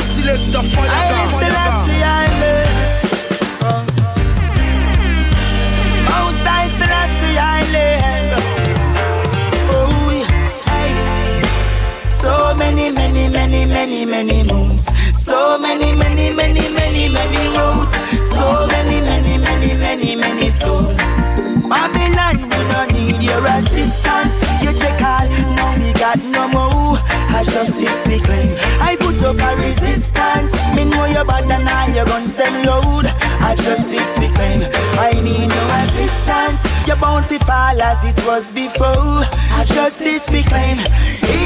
select the fire. I still I oh, see I live. Most I still I see I live. Oh yeah. So many, many, many, many, many moons. So many, many, many, many, many roads. So many, many, many, many, many souls. Babylon, we don't need your assistance. You take all, now we got no more. I just this we claim. I put up a resistance. Me know you're bad and all your guns them load. I just this we claim. I need no assistance. You're bound to fall as it was before. I just this we claim.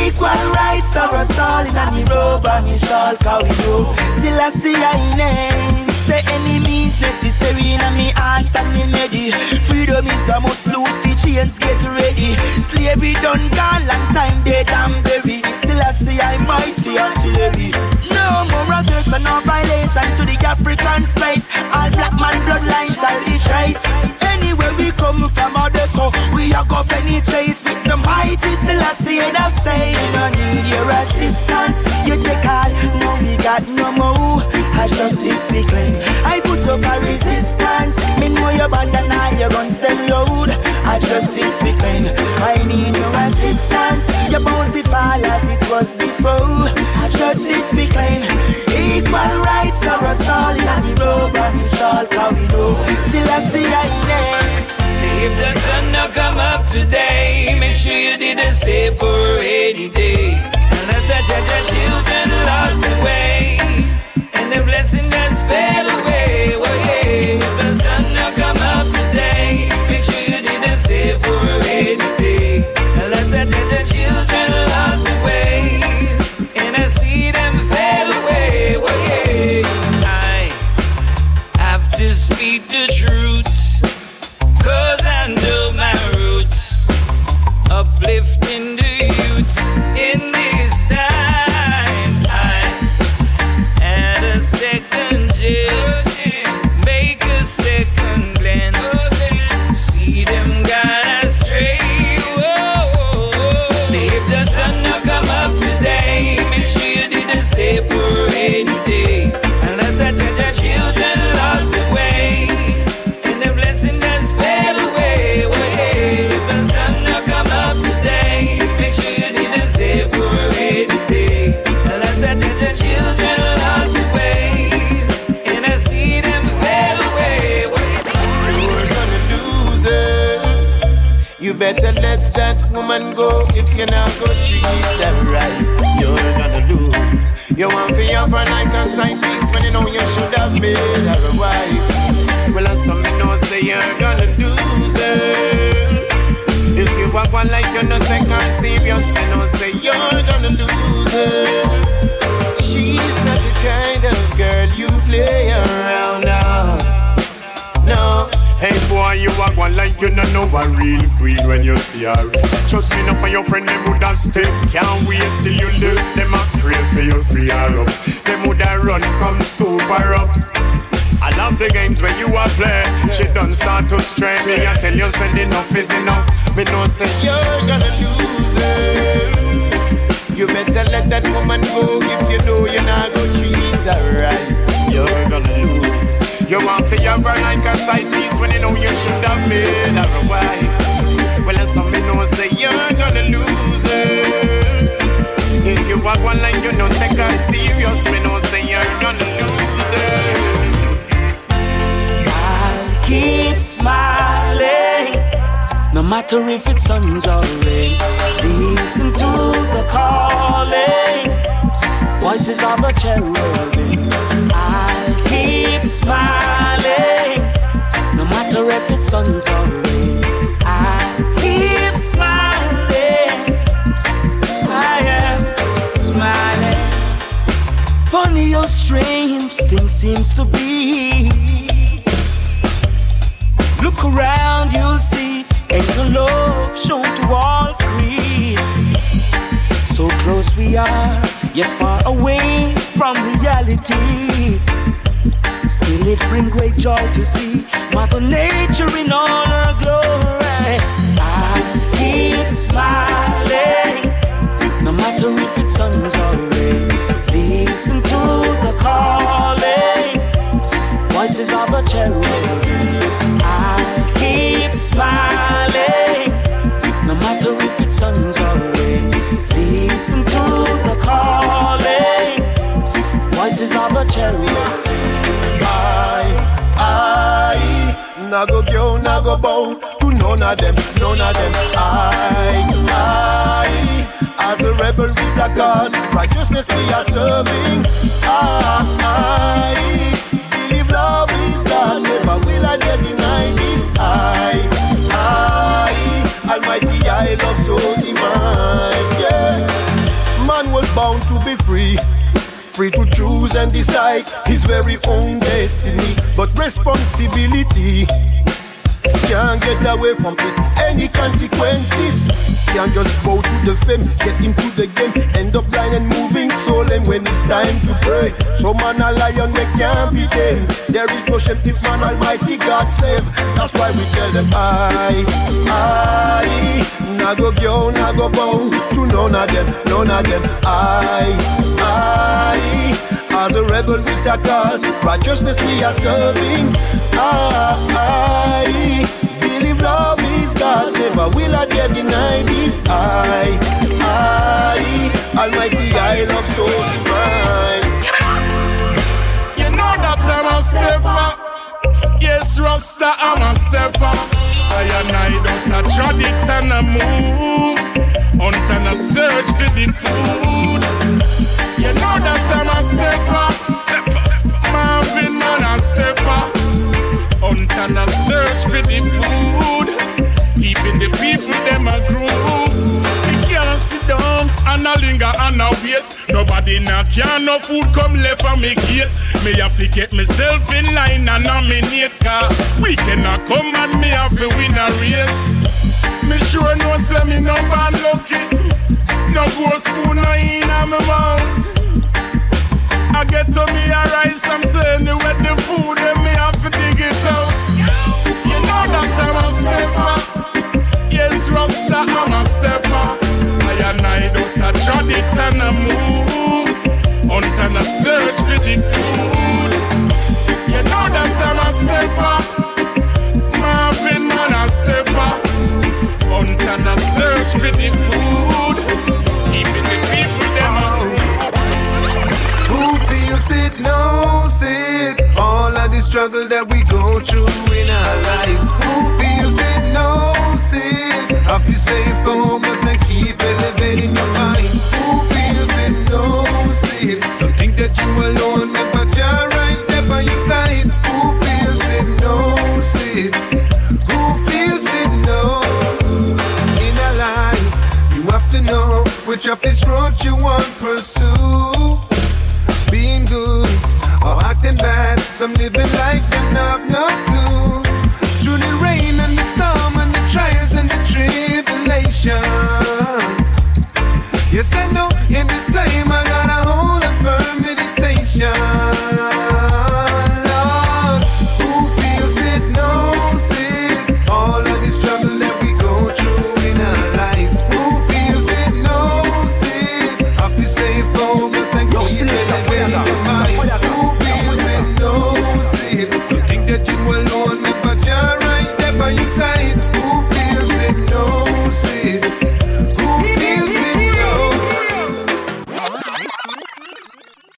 Equal rights for us all in a robe and we shall we go. Still I see I name. Say any means necessary in me heart and me ready. Freedom is a must lose the chains, get ready. Slavery done gone, long time dead and buried. Still I see I'm mighty artillery. No more aggression no violation to the African space. All black man bloodlines shall be traced. Anywhere we come from, all the so we are go penetrate with the mighty. Still I see it of state. No need your assistance. You take all, no we got no more. I just this we claim. I put up a resistance. Me know you're bad and all your guns See if the sun come up today. Make sure you did for day. And children lost their way. And the blessing that's fell away. For judge children lost. And away. If the sun not come up today, make sure you for the children lost. And I see them away. You're gonna lose. You better let that woman go if you're not gonna treat her right. Lose. You want for your for like a side piece when you know you should have made her a wife. Well, and some me know say you're gonna lose it. If you walk one like you're not take her serious, me know say you're gonna lose it. She's not the kind of girl you play around. Hey boy, you a one like you don't know a real queen when you see her. Trust me, not for your friend, them woulda stay. Can't wait till you live, them a pray for you, free her up. Them woulda run, come scoop her up. I love the games where you a play. She done start to stray. Me I tell you, said enough is enough. Me know say You're gonna lose her. You better let that woman go if you know you're not gonna treat her right. You're gonna lose. You want for your burn like a side piece when you know you should have a wife. Well, and some me know say you're gonna lose her. If you walk one like you don't take her serious, me know say you're gonna lose her. I'll keep smiling. No matter if it's suns or rain, listen to the calling, voices of the cherubim. Or rain. I'll keep smiling. I am smiling. Funny how strange things seems to be. Look around, you'll see angel love shown to all creed. So close we are, yet far away from reality and it brings great joy to see Mother Nature in all her glory. I keep smiling, no matter if it's suns or rain. Listen to the calling, voices of the cherubim. Nago go, nago bow to none of them, none of them. I, I, as a rebel with a cause, righteousness we are serving. I, I believe love is God, never will I dare deny this. I, I, Almighty, I love so divine. Yeah, man was bound to be free free to choose and decide his very own destiny. But responsibility can't get away from it. Any consequences can't just bow to the fame, get into the game, end up blind and moving soul. And when it's time to pray, so man a lion they can't be tamed. There is no shame if man Almighty God slave. That's why we tell them I, I, nago go, to none of them, none of them. I, I, as a rebel with a cause, righteousness we are serving. I, I believe love is God, never will I dare deny this. I, I, Almighty, I love so divine. Yes, Rasta, I'm a stepper. I and I just a trod it and a move. Hunt and a search for the food. You know that a linger and a wait. Nobody now can no food come left from me gate. Me have to get myself in line and nominate car. We cannot come and me have to win a race. Me sure no say me no bad lucky. No go spoon no in a me mouth. I get to me a rice, I'm saying with the food and me Have you stay focused and keep elevating your mind. Who feels it knows it. Don't think that you alone, but you're right there by your side. Who feels it knows it. Who feels it knows. In our life, you have to know which of this road you want to pursue being good or acting bad. Some living like them have no clue. the tribulations. Yes, I know in this time I got a whole lot firm meditation.